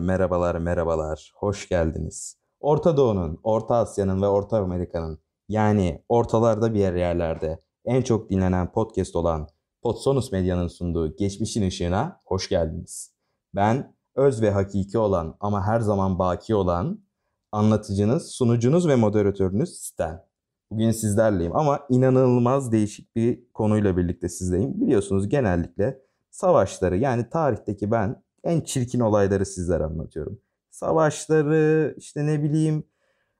Merhabalar, merhabalar. Hoş geldiniz. Orta Doğu'nun, Orta Asya'nın ve Orta Amerika'nın yani ortalarda bir yer yerlerde en çok dinlenen podcast olan Podsonus Medya'nın sunduğu Geçmişin Işığına hoş geldiniz. Ben öz ve hakiki olan ama her zaman baki olan anlatıcınız, sunucunuz ve moderatörünüz Stan. Bugün sizlerleyim ama inanılmaz değişik bir konuyla birlikte sizdeyim. Biliyorsunuz genellikle savaşları yani tarihteki ben en çirkin olayları sizlere anlatıyorum. Savaşları işte ne bileyim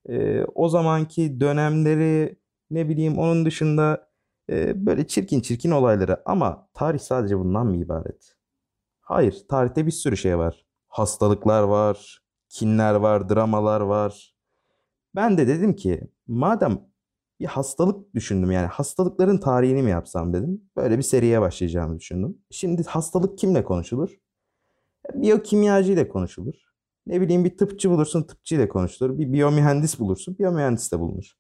e, o zamanki dönemleri ne bileyim onun dışında e, böyle çirkin çirkin olayları ama tarih sadece bundan mı ibaret? Hayır tarihte bir sürü şey var. Hastalıklar var, kinler var, dramalar var. Ben de dedim ki madem bir hastalık düşündüm yani hastalıkların tarihini mi yapsam dedim. Böyle bir seriye başlayacağımı düşündüm. Şimdi hastalık kimle konuşulur? Biyokimyacı ile konuşulur. Ne bileyim bir tıpçı bulursun tıpçı ile konuşulur. Bir biyomühendis bulursun biyomühendis de bulunur.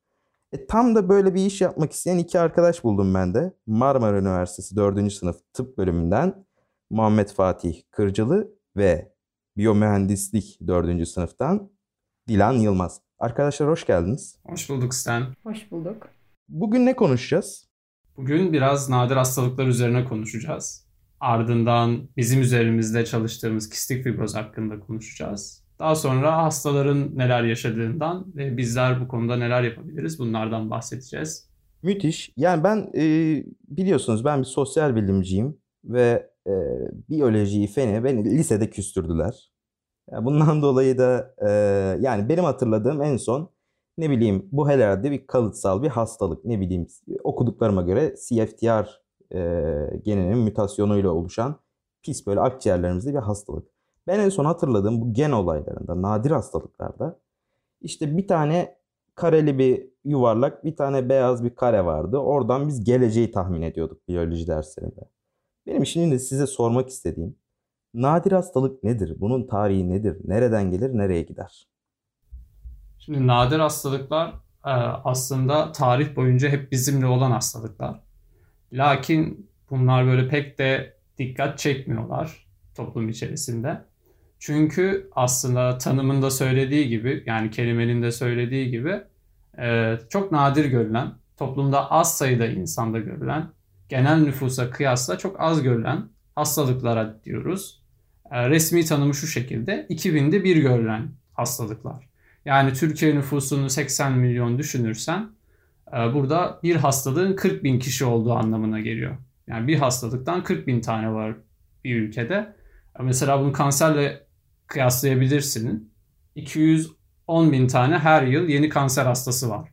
E, tam da böyle bir iş yapmak isteyen iki arkadaş buldum ben de. Marmara Üniversitesi 4. sınıf tıp bölümünden Muhammed Fatih Kırcılı ve biyomühendislik 4. sınıftan Dilan Yılmaz. Arkadaşlar hoş geldiniz. Hoş bulduk Stan. Hoş bulduk. Bugün ne konuşacağız? Bugün biraz nadir hastalıklar üzerine konuşacağız. Ardından bizim üzerimizde çalıştığımız kistik fibroz hakkında konuşacağız. Daha sonra hastaların neler yaşadığından ve bizler bu konuda neler yapabiliriz bunlardan bahsedeceğiz. Müthiş. Yani ben e, biliyorsunuz ben bir sosyal bilimciyim ve e, biyolojiyi, feni beni lisede küstürdüler. Bundan dolayı da e, yani benim hatırladığım en son ne bileyim bu herhalde bir kalıtsal bir hastalık. Ne bileyim okuduklarıma göre CFTR e, geninin mutasyonuyla oluşan pis böyle akciğerlerimizde bir hastalık. Ben en son hatırladığım bu gen olaylarında, nadir hastalıklarda işte bir tane kareli bir yuvarlak, bir tane beyaz bir kare vardı. Oradan biz geleceği tahmin ediyorduk biyoloji derslerinde. Benim şimdi size sormak istediğim nadir hastalık nedir? Bunun tarihi nedir? Nereden gelir, nereye gider? Şimdi nadir hastalıklar e, aslında tarih boyunca hep bizimle olan hastalıklar. Lakin bunlar böyle pek de dikkat çekmiyorlar toplum içerisinde. Çünkü aslında tanımında söylediği gibi yani kelimenin de söylediği gibi e, çok nadir görülen, toplumda az sayıda insanda görülen, genel nüfusa kıyasla çok az görülen hastalıklara diyoruz. E, resmi tanımı şu şekilde 2000'de bir görülen hastalıklar. Yani Türkiye nüfusunu 80 milyon düşünürsen burada bir hastalığın 40 bin kişi olduğu anlamına geliyor. Yani bir hastalıktan 40 bin tane var bir ülkede. Mesela bunu kanserle kıyaslayabilirsin. 210 bin tane her yıl yeni kanser hastası var.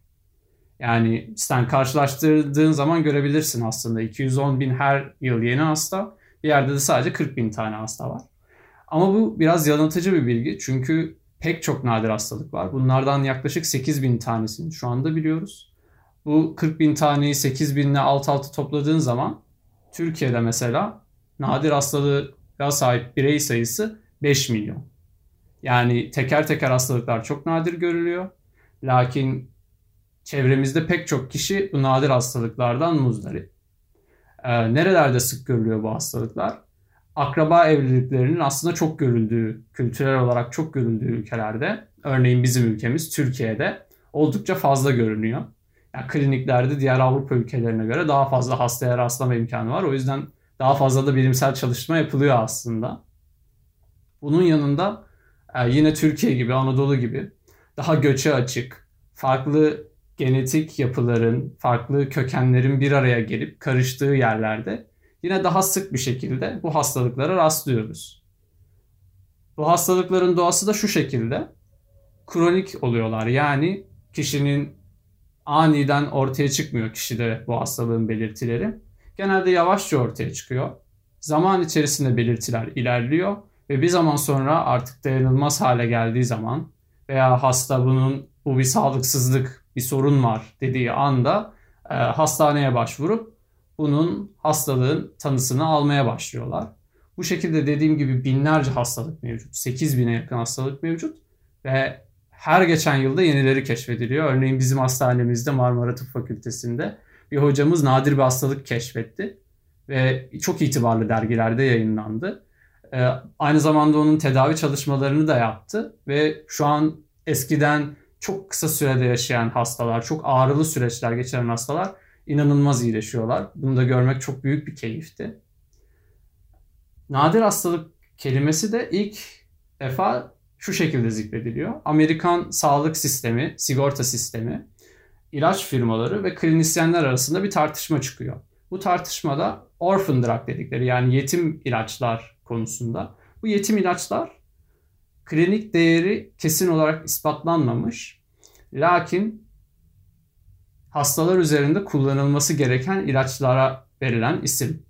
Yani sen karşılaştırdığın zaman görebilirsin aslında 210 bin her yıl yeni hasta. Bir yerde de sadece 40 bin tane hasta var. Ama bu biraz yanıltıcı bir bilgi. Çünkü pek çok nadir hastalık var. Bunlardan yaklaşık 8 bin tanesini şu anda biliyoruz. Bu 40 bin taneyi 8 binle alt alta topladığın zaman Türkiye'de mesela nadir hastalığa sahip birey sayısı 5 milyon. Yani teker teker hastalıklar çok nadir görülüyor. Lakin çevremizde pek çok kişi bu nadir hastalıklardan muzdarip. Ee, nerelerde sık görülüyor bu hastalıklar? Akraba evliliklerinin aslında çok görüldüğü, kültürel olarak çok görüldüğü ülkelerde, örneğin bizim ülkemiz Türkiye'de oldukça fazla görünüyor. Yani kliniklerde diğer Avrupa ülkelerine göre daha fazla hastaya rastlama imkanı var. O yüzden daha fazla da bilimsel çalışma yapılıyor aslında. Bunun yanında e, yine Türkiye gibi, Anadolu gibi daha göçe açık, farklı genetik yapıların, farklı kökenlerin bir araya gelip karıştığı yerlerde yine daha sık bir şekilde bu hastalıklara rastlıyoruz. Bu hastalıkların doğası da şu şekilde. Kronik oluyorlar. Yani kişinin aniden ortaya çıkmıyor kişide bu hastalığın belirtileri. Genelde yavaşça ortaya çıkıyor. Zaman içerisinde belirtiler ilerliyor ve bir zaman sonra artık dayanılmaz hale geldiği zaman veya hasta bunun bu bir sağlıksızlık, bir sorun var dediği anda e, hastaneye başvurup bunun hastalığın tanısını almaya başlıyorlar. Bu şekilde dediğim gibi binlerce hastalık mevcut. 8 bine yakın hastalık mevcut ve her geçen yılda yenileri keşfediliyor. Örneğin bizim hastanemizde Marmara Tıp Fakültesi'nde bir hocamız nadir bir hastalık keşfetti ve çok itibarlı dergilerde yayınlandı. E, aynı zamanda onun tedavi çalışmalarını da yaptı ve şu an eskiden çok kısa sürede yaşayan hastalar, çok ağrılı süreçler geçiren hastalar inanılmaz iyileşiyorlar. Bunu da görmek çok büyük bir keyifti. Nadir hastalık kelimesi de ilk defa şu şekilde zikrediliyor. Amerikan sağlık sistemi, sigorta sistemi, ilaç firmaları ve klinisyenler arasında bir tartışma çıkıyor. Bu tartışmada orphan drug dedikleri yani yetim ilaçlar konusunda. Bu yetim ilaçlar klinik değeri kesin olarak ispatlanmamış. Lakin hastalar üzerinde kullanılması gereken ilaçlara verilen isim.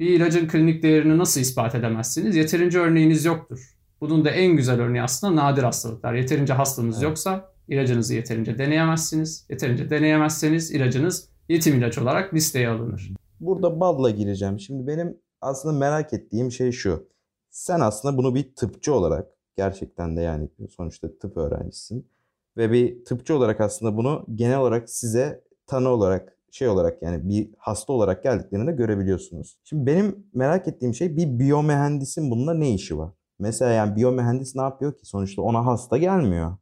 Bir ilacın klinik değerini nasıl ispat edemezsiniz? Yeterince örneğiniz yoktur. Bunun da en güzel örneği aslında nadir hastalıklar. Yeterince hastanız evet. yoksa ilacınızı yeterince deneyemezsiniz. Yeterince deneyemezseniz ilacınız yetim ilaç olarak listeye alınır. Burada balla gireceğim. Şimdi benim aslında merak ettiğim şey şu. Sen aslında bunu bir tıpçı olarak gerçekten de yani sonuçta tıp öğrencisin ve bir tıpçı olarak aslında bunu genel olarak size tanı olarak şey olarak yani bir hasta olarak geldiklerini de görebiliyorsunuz. Şimdi benim merak ettiğim şey bir biyomühendisin bununla ne işi var? Mesela yani biyomühendis ne yapıyor ki? Sonuçta ona hasta gelmiyor.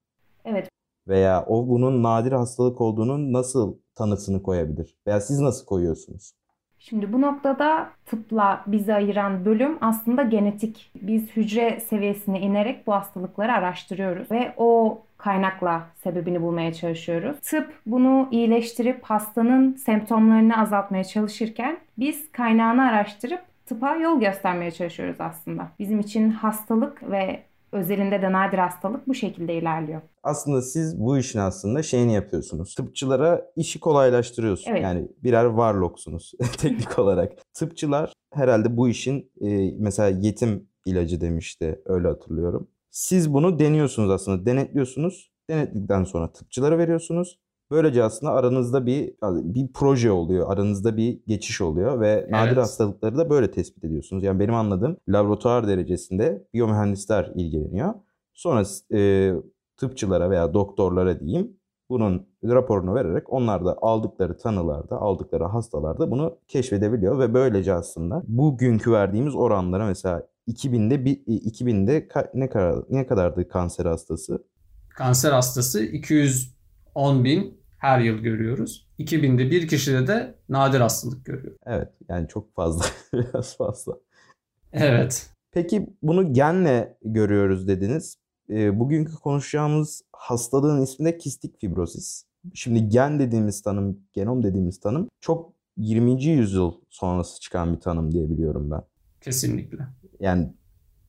Evet. Veya o bunun nadir hastalık olduğunun nasıl tanısını koyabilir? Veya siz nasıl koyuyorsunuz? Şimdi bu noktada tıpla bizi ayıran bölüm aslında genetik. Biz hücre seviyesine inerek bu hastalıkları araştırıyoruz ve o kaynakla sebebini bulmaya çalışıyoruz. Tıp bunu iyileştirip hastanın semptomlarını azaltmaya çalışırken biz kaynağını araştırıp tıpa yol göstermeye çalışıyoruz aslında. Bizim için hastalık ve özelinde de nadir hastalık bu şekilde ilerliyor. Aslında siz bu işin aslında şeyini yapıyorsunuz. Tıpçılara işi kolaylaştırıyorsunuz. Evet. Yani birer varloksunuz teknik olarak. Tıpçılar herhalde bu işin e, mesela yetim ilacı demişti öyle hatırlıyorum. Siz bunu deniyorsunuz aslında denetliyorsunuz. Denetledikten sonra tıpçılara veriyorsunuz. Böylece aslında aranızda bir bir proje oluyor. Aranızda bir geçiş oluyor ve evet. nadir hastalıkları da böyle tespit ediyorsunuz. Yani benim anladığım laboratuvar derecesinde biyomühendisler ilgileniyor. Sonra e, tıpçılara veya doktorlara diyeyim bunun raporunu vererek onlar da aldıkları tanılarda, aldıkları hastalarda bunu keşfedebiliyor ve böylece aslında bugünkü verdiğimiz oranlara mesela 2000'de bir 2000'de ne kadar ne kadardı kanser hastası? Kanser hastası 210 bin her yıl görüyoruz. 2000'de bir kişide de nadir hastalık görüyor. Evet yani çok fazla biraz fazla. Evet. Peki bunu genle görüyoruz dediniz. E, bugünkü konuşacağımız hastalığın ismi de kistik fibrozis. Şimdi gen dediğimiz tanım, genom dediğimiz tanım çok 20. yüzyıl sonrası çıkan bir tanım diye biliyorum ben. Kesinlikle. Yani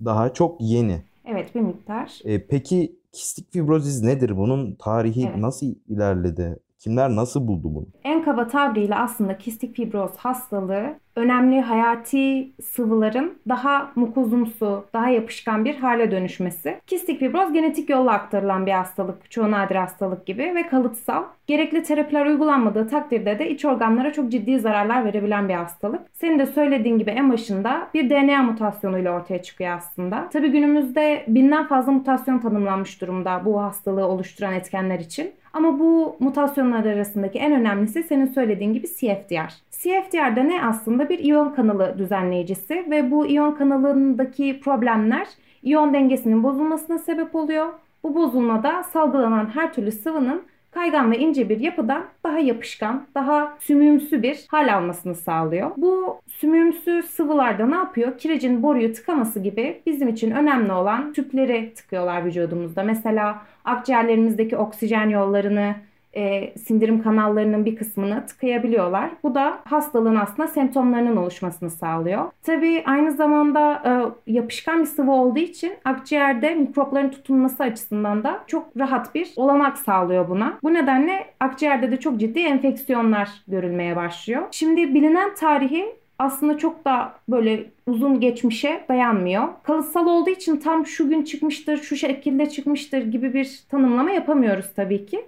daha çok yeni. Evet bir miktar. E, peki kistik fibrozis nedir? Bunun tarihi evet. nasıl ilerledi? Kimler nasıl buldu bunu? En kaba tabiriyle aslında kistik fibroz hastalığı önemli hayati sıvıların daha mukozumsu, daha yapışkan bir hale dönüşmesi. Kistik fibroz genetik yolla aktarılan bir hastalık, çoğu nadir hastalık gibi ve kalıtsal. Gerekli terapiler uygulanmadığı takdirde de iç organlara çok ciddi zararlar verebilen bir hastalık. Senin de söylediğin gibi en başında bir DNA mutasyonuyla ortaya çıkıyor aslında. Tabi günümüzde binden fazla mutasyon tanımlanmış durumda bu hastalığı oluşturan etkenler için. Ama bu mutasyonlar arasındaki en önemlisi senin söylediğin gibi CFTR. CFTR de ne aslında bir iyon kanalı düzenleyicisi ve bu iyon kanalındaki problemler iyon dengesinin bozulmasına sebep oluyor. Bu bozulmada salgılanan her türlü sıvının kaygan ve ince bir yapıdan daha yapışkan, daha sümüğümsü bir hal almasını sağlıyor. Bu sümüğümsü sıvılarda ne yapıyor? Kirecin boruyu tıkaması gibi bizim için önemli olan tüpleri tıkıyorlar vücudumuzda. Mesela akciğerlerimizdeki oksijen yollarını e, sindirim kanallarının bir kısmını tıkayabiliyorlar. Bu da hastalığın aslında semptomlarının oluşmasını sağlıyor. Tabii aynı zamanda e, yapışkan bir sıvı olduğu için akciğerde mikropların tutunması açısından da çok rahat bir olanak sağlıyor buna. Bu nedenle akciğerde de çok ciddi enfeksiyonlar görülmeye başlıyor. Şimdi bilinen tarihi aslında çok da böyle uzun geçmişe dayanmıyor. Kalıtsal olduğu için tam şu gün çıkmıştır, şu şekilde çıkmıştır gibi bir tanımlama yapamıyoruz tabii ki.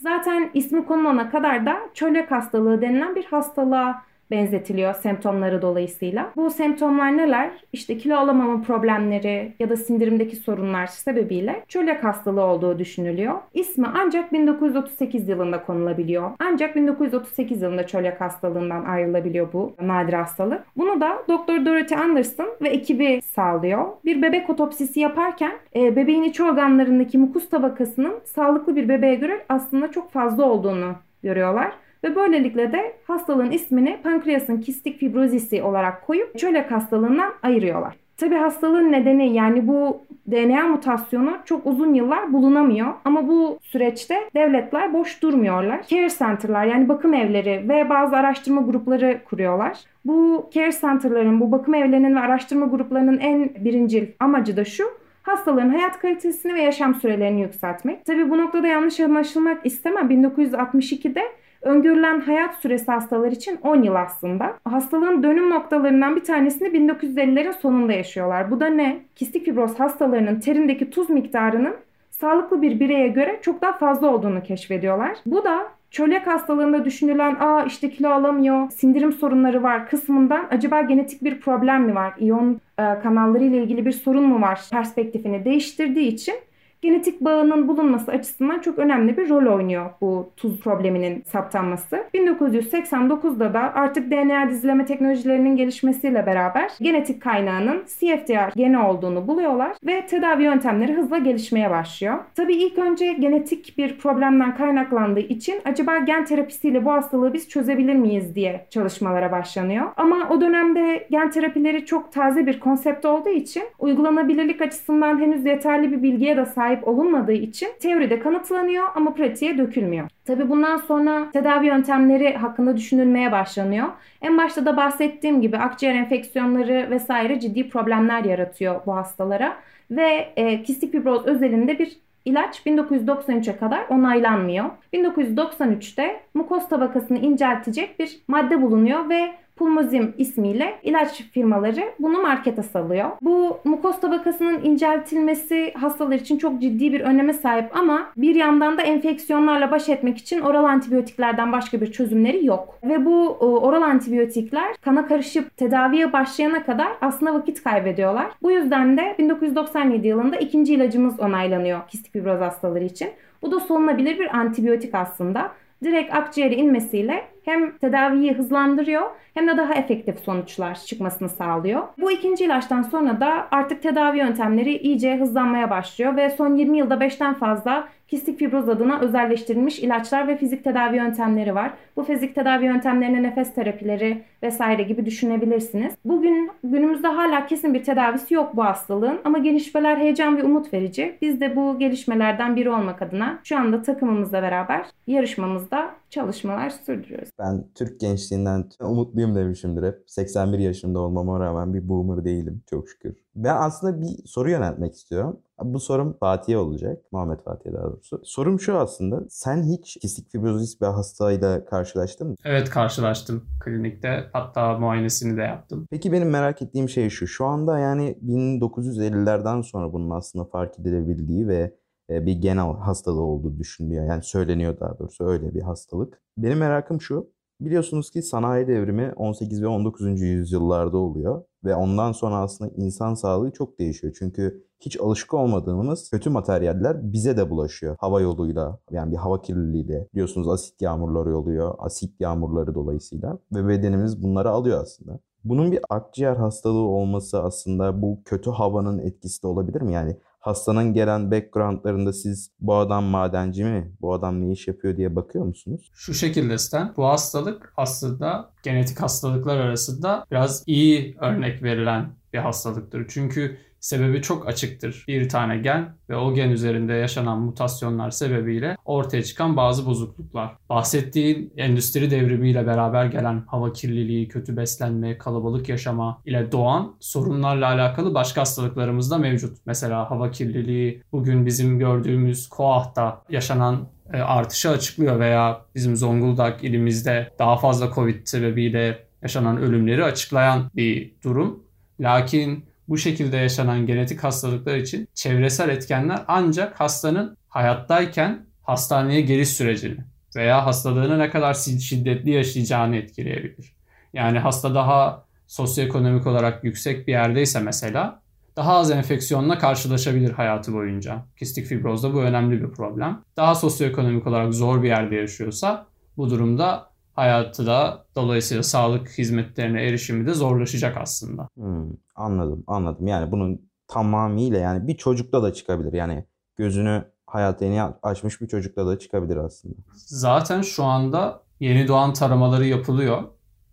Zaten ismi konulana kadar da çölyak hastalığı denilen bir hastalığa benzetiliyor semptomları dolayısıyla. Bu semptomlar neler? İşte kilo alamama problemleri ya da sindirimdeki sorunlar sebebiyle çölyak hastalığı olduğu düşünülüyor. İsmi ancak 1938 yılında konulabiliyor. Ancak 1938 yılında çölyak hastalığından ayrılabiliyor bu nadir hastalık. Bunu da Dr. Dorothy Anderson ve ekibi sağlıyor. Bir bebek otopsisi yaparken e, bebeğin iç organlarındaki mukus tabakasının sağlıklı bir bebeğe göre aslında çok fazla olduğunu görüyorlar. Ve böylelikle de hastalığın ismini pankreasın kistik fibrozisi olarak koyup çölyak hastalığından ayırıyorlar. Tabi hastalığın nedeni yani bu DNA mutasyonu çok uzun yıllar bulunamıyor. Ama bu süreçte devletler boş durmuyorlar. Care center'lar yani bakım evleri ve bazı araştırma grupları kuruyorlar. Bu care center'ların, bu bakım evlerinin ve araştırma gruplarının en birincil amacı da şu hastaların hayat kalitesini ve yaşam sürelerini yükseltmek. Tabi bu noktada yanlış anlaşılmak istemem. 1962'de Öngörülen hayat süresi hastalar için 10 yıl aslında. Hastalığın dönüm noktalarından bir tanesini 1950'lerin sonunda yaşıyorlar. Bu da ne? Kistik fibroz hastalarının terindeki tuz miktarının sağlıklı bir bireye göre çok daha fazla olduğunu keşfediyorlar. Bu da çölyak hastalığında düşünülen aa işte kilo alamıyor, sindirim sorunları var kısmından acaba genetik bir problem mi var, iyon e, kanalları ile ilgili bir sorun mu var? Perspektifini değiştirdiği için genetik bağının bulunması açısından çok önemli bir rol oynuyor bu tuz probleminin saptanması. 1989'da da artık DNA dizileme teknolojilerinin gelişmesiyle beraber genetik kaynağının CFTR geni olduğunu buluyorlar ve tedavi yöntemleri hızla gelişmeye başlıyor. Tabii ilk önce genetik bir problemden kaynaklandığı için acaba gen terapisiyle bu hastalığı biz çözebilir miyiz diye çalışmalara başlanıyor. Ama o dönemde gen terapileri çok taze bir konsept olduğu için uygulanabilirlik açısından henüz yeterli bir bilgiye de sahip sahip olunmadığı için teoride kanıtlanıyor ama pratiğe dökülmüyor. Tabi bundan sonra tedavi yöntemleri hakkında düşünülmeye başlanıyor. En başta da bahsettiğim gibi akciğer enfeksiyonları vesaire ciddi problemler yaratıyor bu hastalara. Ve e, kistik fibroz özelinde bir ilaç 1993'e kadar onaylanmıyor. 1993'te mukos tabakasını inceltecek bir madde bulunuyor ve Pulmozim ismiyle ilaç firmaları bunu markete salıyor. Bu mukos tabakasının inceltilmesi hastalar için çok ciddi bir öneme sahip ama bir yandan da enfeksiyonlarla baş etmek için oral antibiyotiklerden başka bir çözümleri yok. Ve bu e, oral antibiyotikler kana karışıp tedaviye başlayana kadar aslında vakit kaybediyorlar. Bu yüzden de 1997 yılında ikinci ilacımız onaylanıyor kistik fibroz hastaları için. Bu da solunabilir bir antibiyotik aslında direkt akciğere inmesiyle hem tedaviyi hızlandırıyor hem de daha efektif sonuçlar çıkmasını sağlıyor. Bu ikinci ilaçtan sonra da artık tedavi yöntemleri iyice hızlanmaya başlıyor ve son 20 yılda 5'ten fazla kistik fibroz adına özelleştirilmiş ilaçlar ve fizik tedavi yöntemleri var. Bu fizik tedavi yöntemlerini nefes terapileri vesaire gibi düşünebilirsiniz. Bugün günümüzde hala kesin bir tedavisi yok bu hastalığın ama gelişmeler heyecan ve umut verici. Biz de bu gelişmelerden biri olmak adına şu anda takımımızla beraber yarışmamızda çalışmalar sürdürüyoruz. Ben Türk gençliğinden umutluyum demişimdir hep. 81 yaşında olmama rağmen bir boomer değilim çok şükür. Ben aslında bir soru yöneltmek istiyorum. Bu sorum Fatih'e olacak. Muhammed Fatih'e daha doğrusu. Sorum şu aslında. Sen hiç kistik fibrozis bir hastayla karşılaştın mı? Evet karşılaştım klinikte. Hatta muayenesini de yaptım. Peki benim merak ettiğim şey şu. Şu anda yani 1950'lerden sonra bunun aslında fark edilebildiği ve e, bir genel hastalığı olduğu düşünülüyor. Yani söyleniyor daha doğrusu öyle bir hastalık. Benim merakım şu. Biliyorsunuz ki sanayi devrimi 18 ve 19. yüzyıllarda oluyor ve ondan sonra aslında insan sağlığı çok değişiyor. Çünkü hiç alışık olmadığımız kötü materyaller bize de bulaşıyor. Hava yoluyla yani bir hava kirliliğiyle biliyorsunuz asit yağmurları oluyor. Asit yağmurları dolayısıyla ve bedenimiz bunları alıyor aslında. Bunun bir akciğer hastalığı olması aslında bu kötü havanın etkisi de olabilir mi? Yani hastanın gelen backgroundlarında siz bu adam madenci mi, bu adam ne iş yapıyor diye bakıyor musunuz? Şu şekilde Stan, bu hastalık aslında genetik hastalıklar arasında biraz iyi örnek verilen bir hastalıktır. Çünkü Sebebi çok açıktır. Bir tane gen ve o gen üzerinde yaşanan mutasyonlar sebebiyle ortaya çıkan bazı bozukluklar. Bahsettiğin endüstri devrimiyle beraber gelen hava kirliliği, kötü beslenme, kalabalık yaşama ile doğan sorunlarla alakalı başka hastalıklarımız da mevcut. Mesela hava kirliliği bugün bizim gördüğümüz Koah'ta yaşanan e, artışı açıklıyor veya bizim Zonguldak ilimizde daha fazla Covid sebebiyle yaşanan ölümleri açıklayan bir durum. Lakin bu şekilde yaşanan genetik hastalıklar için çevresel etkenler ancak hastanın hayattayken hastaneye geliş sürecini veya hastalığını ne kadar şiddetli yaşayacağını etkileyebilir. Yani hasta daha sosyoekonomik olarak yüksek bir yerdeyse mesela daha az enfeksiyonla karşılaşabilir hayatı boyunca. Kistik fibrozda bu önemli bir problem. Daha sosyoekonomik olarak zor bir yerde yaşıyorsa bu durumda hayatı da dolayısıyla sağlık hizmetlerine erişimi de zorlaşacak aslında. Hmm, anladım, anladım. Yani bunun tamamıyla yani bir çocukta da çıkabilir. Yani gözünü hayata yeni açmış bir çocukta da çıkabilir aslında. Zaten şu anda yeni doğan taramaları yapılıyor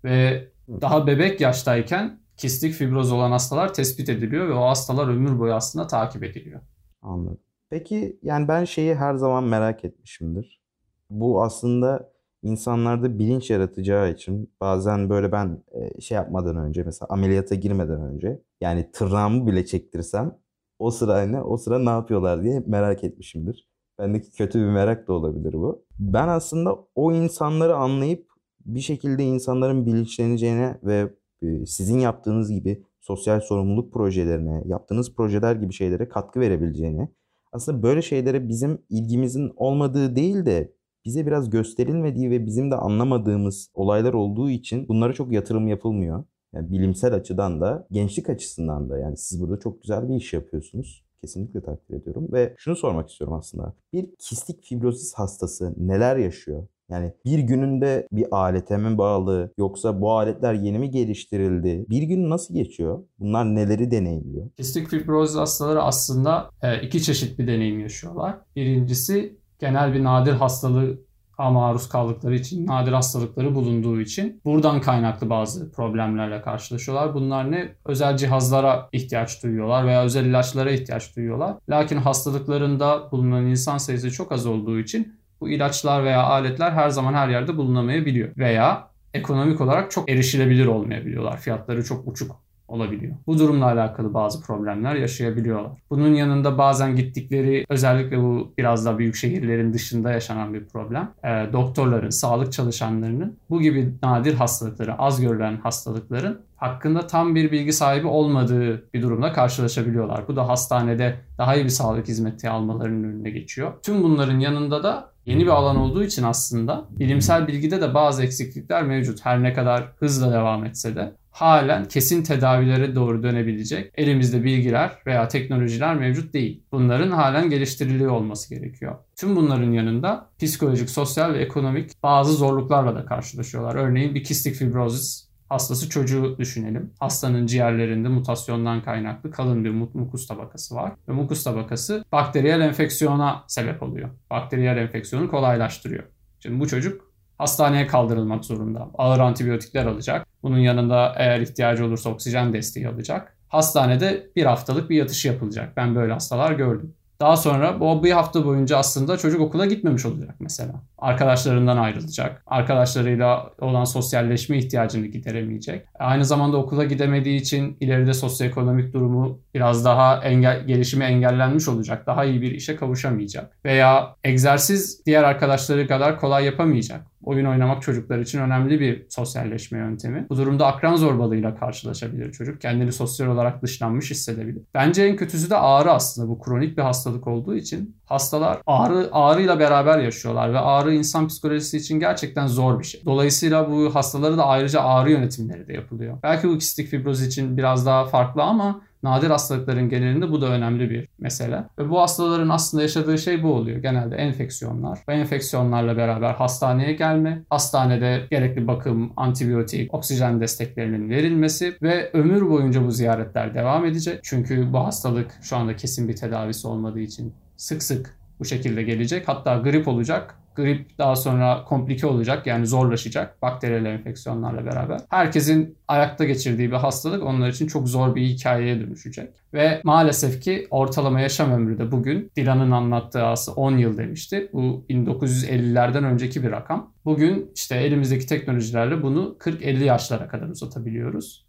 ve daha bebek yaştayken kistik fibroz olan hastalar tespit ediliyor ve o hastalar ömür boyu aslında takip ediliyor. Anladım. Peki yani ben şeyi her zaman merak etmişimdir. Bu aslında insanlarda bilinç yaratacağı için bazen böyle ben e, şey yapmadan önce mesela ameliyata girmeden önce yani tırnağımı bile çektirsem o sıra ne o sıra ne yapıyorlar diye merak etmişimdir. Bendeki kötü bir merak da olabilir bu. Ben aslında o insanları anlayıp bir şekilde insanların bilinçleneceğine ve e, sizin yaptığınız gibi sosyal sorumluluk projelerine, yaptığınız projeler gibi şeylere katkı verebileceğini, aslında böyle şeylere bizim ilgimizin olmadığı değil de bize biraz gösterilmediği ve bizim de anlamadığımız olaylar olduğu için bunlara çok yatırım yapılmıyor. Yani bilimsel açıdan da, gençlik açısından da yani siz burada çok güzel bir iş yapıyorsunuz. Kesinlikle takdir ediyorum ve şunu sormak istiyorum aslında. Bir kistik fibrozis hastası neler yaşıyor? Yani bir gününde bir alete mi bağlı yoksa bu aletler yeni mi geliştirildi? Bir gün nasıl geçiyor? Bunlar neleri deneyimliyor? Kistik fibroz hastaları aslında e, iki çeşit bir deneyim yaşıyorlar. Birincisi genel bir nadir hastalığı maruz kaldıkları için, nadir hastalıkları bulunduğu için buradan kaynaklı bazı problemlerle karşılaşıyorlar. Bunlar ne? Özel cihazlara ihtiyaç duyuyorlar veya özel ilaçlara ihtiyaç duyuyorlar. Lakin hastalıklarında bulunan insan sayısı çok az olduğu için bu ilaçlar veya aletler her zaman her yerde bulunamayabiliyor. Veya ekonomik olarak çok erişilebilir olmayabiliyorlar. Fiyatları çok uçuk olabiliyor. Bu durumla alakalı bazı problemler yaşayabiliyorlar. Bunun yanında bazen gittikleri özellikle bu biraz da büyük şehirlerin dışında yaşanan bir problem. E, doktorların, sağlık çalışanlarının bu gibi nadir hastalıkları, az görülen hastalıkların hakkında tam bir bilgi sahibi olmadığı bir durumla karşılaşabiliyorlar. Bu da hastanede daha iyi bir sağlık hizmeti almalarının önüne geçiyor. Tüm bunların yanında da yeni bir alan olduğu için aslında bilimsel bilgide de bazı eksiklikler mevcut. Her ne kadar hızla devam etse de halen kesin tedavilere doğru dönebilecek elimizde bilgiler veya teknolojiler mevcut değil. Bunların halen geliştiriliyor olması gerekiyor. Tüm bunların yanında psikolojik, sosyal ve ekonomik bazı zorluklarla da karşılaşıyorlar. Örneğin bir kistik fibrozis hastası çocuğu düşünelim. Hastanın ciğerlerinde mutasyondan kaynaklı kalın bir mukus tabakası var. Ve mukus tabakası bakteriyel enfeksiyona sebep oluyor. Bakteriyel enfeksiyonu kolaylaştırıyor. Şimdi bu çocuk hastaneye kaldırılmak zorunda. Ağır antibiyotikler alacak. Bunun yanında eğer ihtiyacı olursa oksijen desteği alacak. Hastanede bir haftalık bir yatış yapılacak. Ben böyle hastalar gördüm. Daha sonra bu bir hafta boyunca aslında çocuk okula gitmemiş olacak mesela. Arkadaşlarından ayrılacak. Arkadaşlarıyla olan sosyalleşme ihtiyacını gideremeyecek. Aynı zamanda okula gidemediği için ileride sosyoekonomik durumu biraz daha engel, gelişimi engellenmiş olacak. Daha iyi bir işe kavuşamayacak. Veya egzersiz diğer arkadaşları kadar kolay yapamayacak oyun oynamak çocuklar için önemli bir sosyalleşme yöntemi. Bu durumda akran zorbalığıyla karşılaşabilir çocuk. Kendini sosyal olarak dışlanmış hissedebilir. Bence en kötüsü de ağrı aslında. Bu kronik bir hastalık olduğu için hastalar ağrı ağrıyla beraber yaşıyorlar ve ağrı insan psikolojisi için gerçekten zor bir şey. Dolayısıyla bu hastalara da ayrıca ağrı yönetimleri de yapılıyor. Belki bu kistik fibroz için biraz daha farklı ama nadir hastalıkların genelinde bu da önemli bir mesele. Ve bu hastaların aslında yaşadığı şey bu oluyor. Genelde enfeksiyonlar. Ve enfeksiyonlarla beraber hastaneye gelme, hastanede gerekli bakım, antibiyotik, oksijen desteklerinin verilmesi ve ömür boyunca bu ziyaretler devam edecek. Çünkü bu hastalık şu anda kesin bir tedavisi olmadığı için sık sık bu şekilde gelecek. Hatta grip olacak grip daha sonra komplike olacak yani zorlaşacak bakteriyel enfeksiyonlarla beraber. Herkesin ayakta geçirdiği bir hastalık onlar için çok zor bir hikayeye dönüşecek. Ve maalesef ki ortalama yaşam ömrü de bugün Dilan'ın anlattığı ası 10 yıl demişti. Bu 1950'lerden önceki bir rakam. Bugün işte elimizdeki teknolojilerle bunu 40-50 yaşlara kadar uzatabiliyoruz.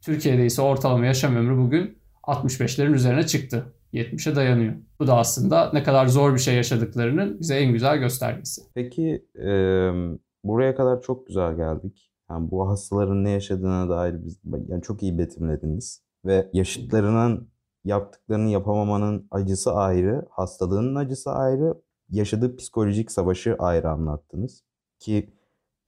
Türkiye'de ise ortalama yaşam ömrü bugün 65'lerin üzerine çıktı. 70'e dayanıyor. Bu da aslında ne kadar zor bir şey yaşadıklarının bize en güzel göstergesi. Peki e, buraya kadar çok güzel geldik. Yani bu hastaların ne yaşadığına dair biz yani çok iyi betimlediniz ve yaşıtlarının yaptıklarını yapamamanın acısı ayrı, hastalığının acısı ayrı, yaşadığı psikolojik savaşı ayrı anlattınız ki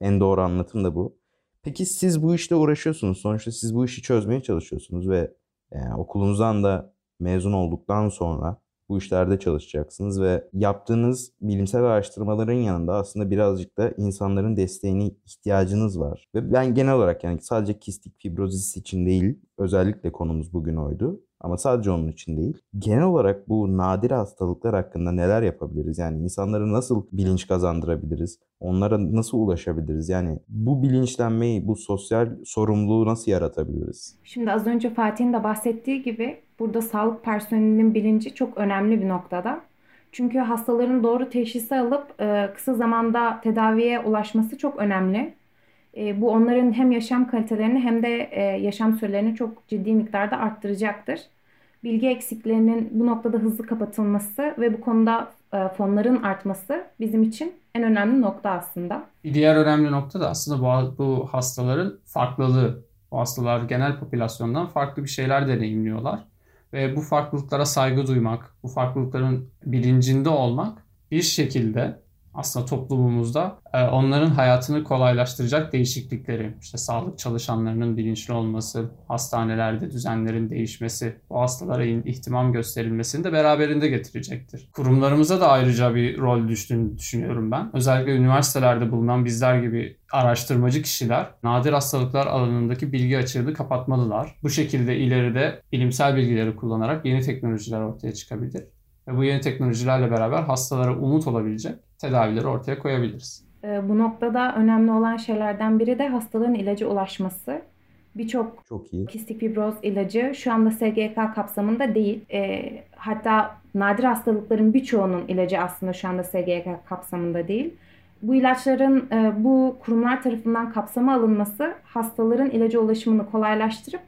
en doğru anlatım da bu. Peki siz bu işte uğraşıyorsunuz. Sonuçta siz bu işi çözmeye çalışıyorsunuz ve yani okulunuzdan da mezun olduktan sonra bu işlerde çalışacaksınız ve yaptığınız bilimsel araştırmaların yanında aslında birazcık da insanların desteğine ihtiyacınız var. Ve ben genel olarak yani sadece kistik fibrozis için değil, özellikle konumuz bugün oydu. Ama sadece onun için değil. Genel olarak bu nadir hastalıklar hakkında neler yapabiliriz? Yani insanları nasıl bilinç kazandırabiliriz? Onlara nasıl ulaşabiliriz? Yani bu bilinçlenmeyi, bu sosyal sorumluluğu nasıl yaratabiliriz? Şimdi az önce Fatih'in de bahsettiği gibi burada sağlık personelinin bilinci çok önemli bir noktada. Çünkü hastaların doğru teşhisi alıp kısa zamanda tedaviye ulaşması çok önemli. E, bu onların hem yaşam kalitelerini hem de e, yaşam sürelerini çok ciddi miktarda arttıracaktır. Bilgi eksiklerinin bu noktada hızlı kapatılması ve bu konuda e, fonların artması bizim için en önemli nokta aslında. Diğer önemli nokta da aslında bu, bu hastaların farklılığı. Bu hastalar genel popülasyondan farklı bir şeyler deneyimliyorlar. Ve bu farklılıklara saygı duymak, bu farklılıkların bilincinde olmak bir şekilde aslında toplumumuzda e, onların hayatını kolaylaştıracak değişiklikleri, işte sağlık çalışanlarının bilinçli olması, hastanelerde düzenlerin değişmesi, bu hastalara ihtimam gösterilmesini de beraberinde getirecektir. Kurumlarımıza da ayrıca bir rol düştüğünü düşünüyorum ben. Özellikle üniversitelerde bulunan bizler gibi araştırmacı kişiler nadir hastalıklar alanındaki bilgi açığını kapatmalılar. Bu şekilde ileride bilimsel bilgileri kullanarak yeni teknolojiler ortaya çıkabilir ve bu yeni teknolojilerle beraber hastalara umut olabilecek tedavileri ortaya koyabiliriz. Ee, bu noktada önemli olan şeylerden biri de hastalığın ilaca ulaşması. Birçok Çok iyi. kistik fibroz ilacı şu anda SGK kapsamında değil. E, hatta nadir hastalıkların birçoğunun ilacı aslında şu anda SGK kapsamında değil. Bu ilaçların e, bu kurumlar tarafından kapsama alınması hastaların ilaca ulaşımını kolaylaştırıp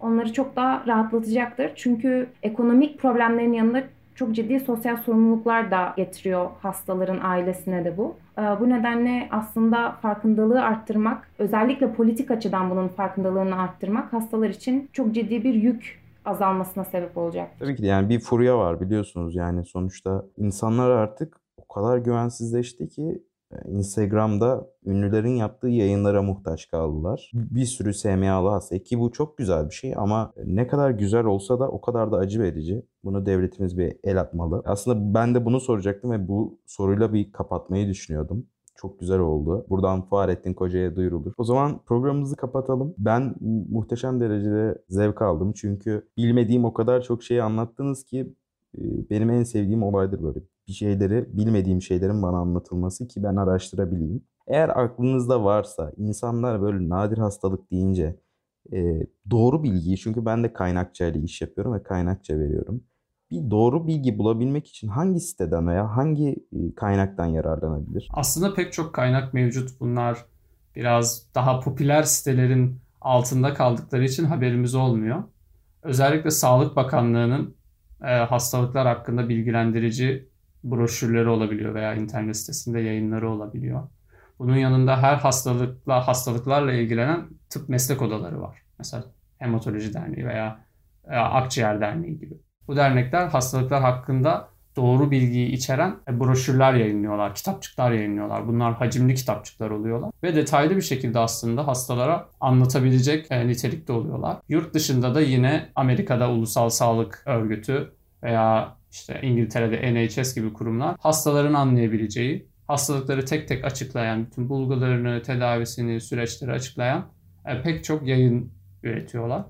onları çok daha rahatlatacaktır. Çünkü ekonomik problemlerin yanında çok ciddi sosyal sorumluluklar da getiriyor hastaların ailesine de bu. Ee, bu nedenle aslında farkındalığı arttırmak, özellikle politik açıdan bunun farkındalığını arttırmak hastalar için çok ciddi bir yük azalmasına sebep olacak. Tabii ki de yani bir furya var biliyorsunuz yani sonuçta insanlar artık o kadar güvensizleşti ki Instagram'da ünlülerin yaptığı yayınlara muhtaç kaldılar. Bir sürü SMA'lı hasta ki bu çok güzel bir şey ama ne kadar güzel olsa da o kadar da acı verici. Bunu devletimiz bir el atmalı. Aslında ben de bunu soracaktım ve bu soruyla bir kapatmayı düşünüyordum. Çok güzel oldu. Buradan Fahrettin Koca'ya duyurulur. O zaman programımızı kapatalım. Ben muhteşem derecede zevk aldım. Çünkü bilmediğim o kadar çok şeyi anlattınız ki e, benim en sevdiğim olaydır böyle bir şeyleri, bilmediğim şeylerin bana anlatılması ki ben araştırabileyim. Eğer aklınızda varsa insanlar böyle nadir hastalık deyince e, doğru bilgiyi çünkü ben de kaynakça ile iş yapıyorum ve kaynakça veriyorum. Bir doğru bilgi bulabilmek için hangi siteden veya hangi e, kaynaktan yararlanabilir? Aslında pek çok kaynak mevcut. Bunlar biraz daha popüler sitelerin altında kaldıkları için haberimiz olmuyor. Özellikle Sağlık Bakanlığı'nın e, hastalıklar hakkında bilgilendirici broşürleri olabiliyor veya internet sitesinde yayınları olabiliyor. Bunun yanında her hastalıkla hastalıklarla ilgilenen tıp meslek odaları var. Mesela Hematoloji Derneği veya e, Akciğer Derneği gibi. Bu dernekler hastalıklar hakkında doğru bilgiyi içeren e, broşürler yayınlıyorlar, kitapçıklar yayınlıyorlar. Bunlar hacimli kitapçıklar oluyorlar ve detaylı bir şekilde aslında hastalara anlatabilecek e, nitelikte oluyorlar. Yurt dışında da yine Amerika'da Ulusal Sağlık Örgütü veya işte İngiltere'de NHS gibi kurumlar hastaların anlayabileceği, hastalıkları tek tek açıklayan, bütün bulgularını, tedavisini, süreçleri açıklayan e, pek çok yayın üretiyorlar.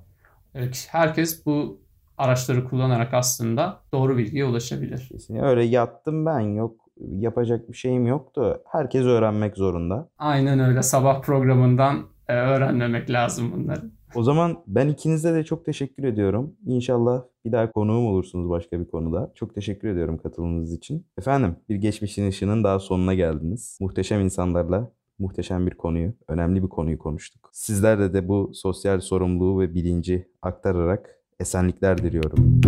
E, herkes bu araçları kullanarak aslında doğru bilgiye ulaşabilir. Öyle yattım ben yok yapacak bir şeyim yoktu. Herkes öğrenmek zorunda. Aynen öyle sabah programından e, öğrenmemek lazım bunları. O zaman ben ikinize de çok teşekkür ediyorum. İnşallah bir daha konuğum olursunuz başka bir konuda. Çok teşekkür ediyorum katılımınız için. Efendim bir geçmişin ışığının daha sonuna geldiniz. Muhteşem insanlarla muhteşem bir konuyu, önemli bir konuyu konuştuk. Sizlerle de bu sosyal sorumluluğu ve bilinci aktararak esenlikler diliyorum.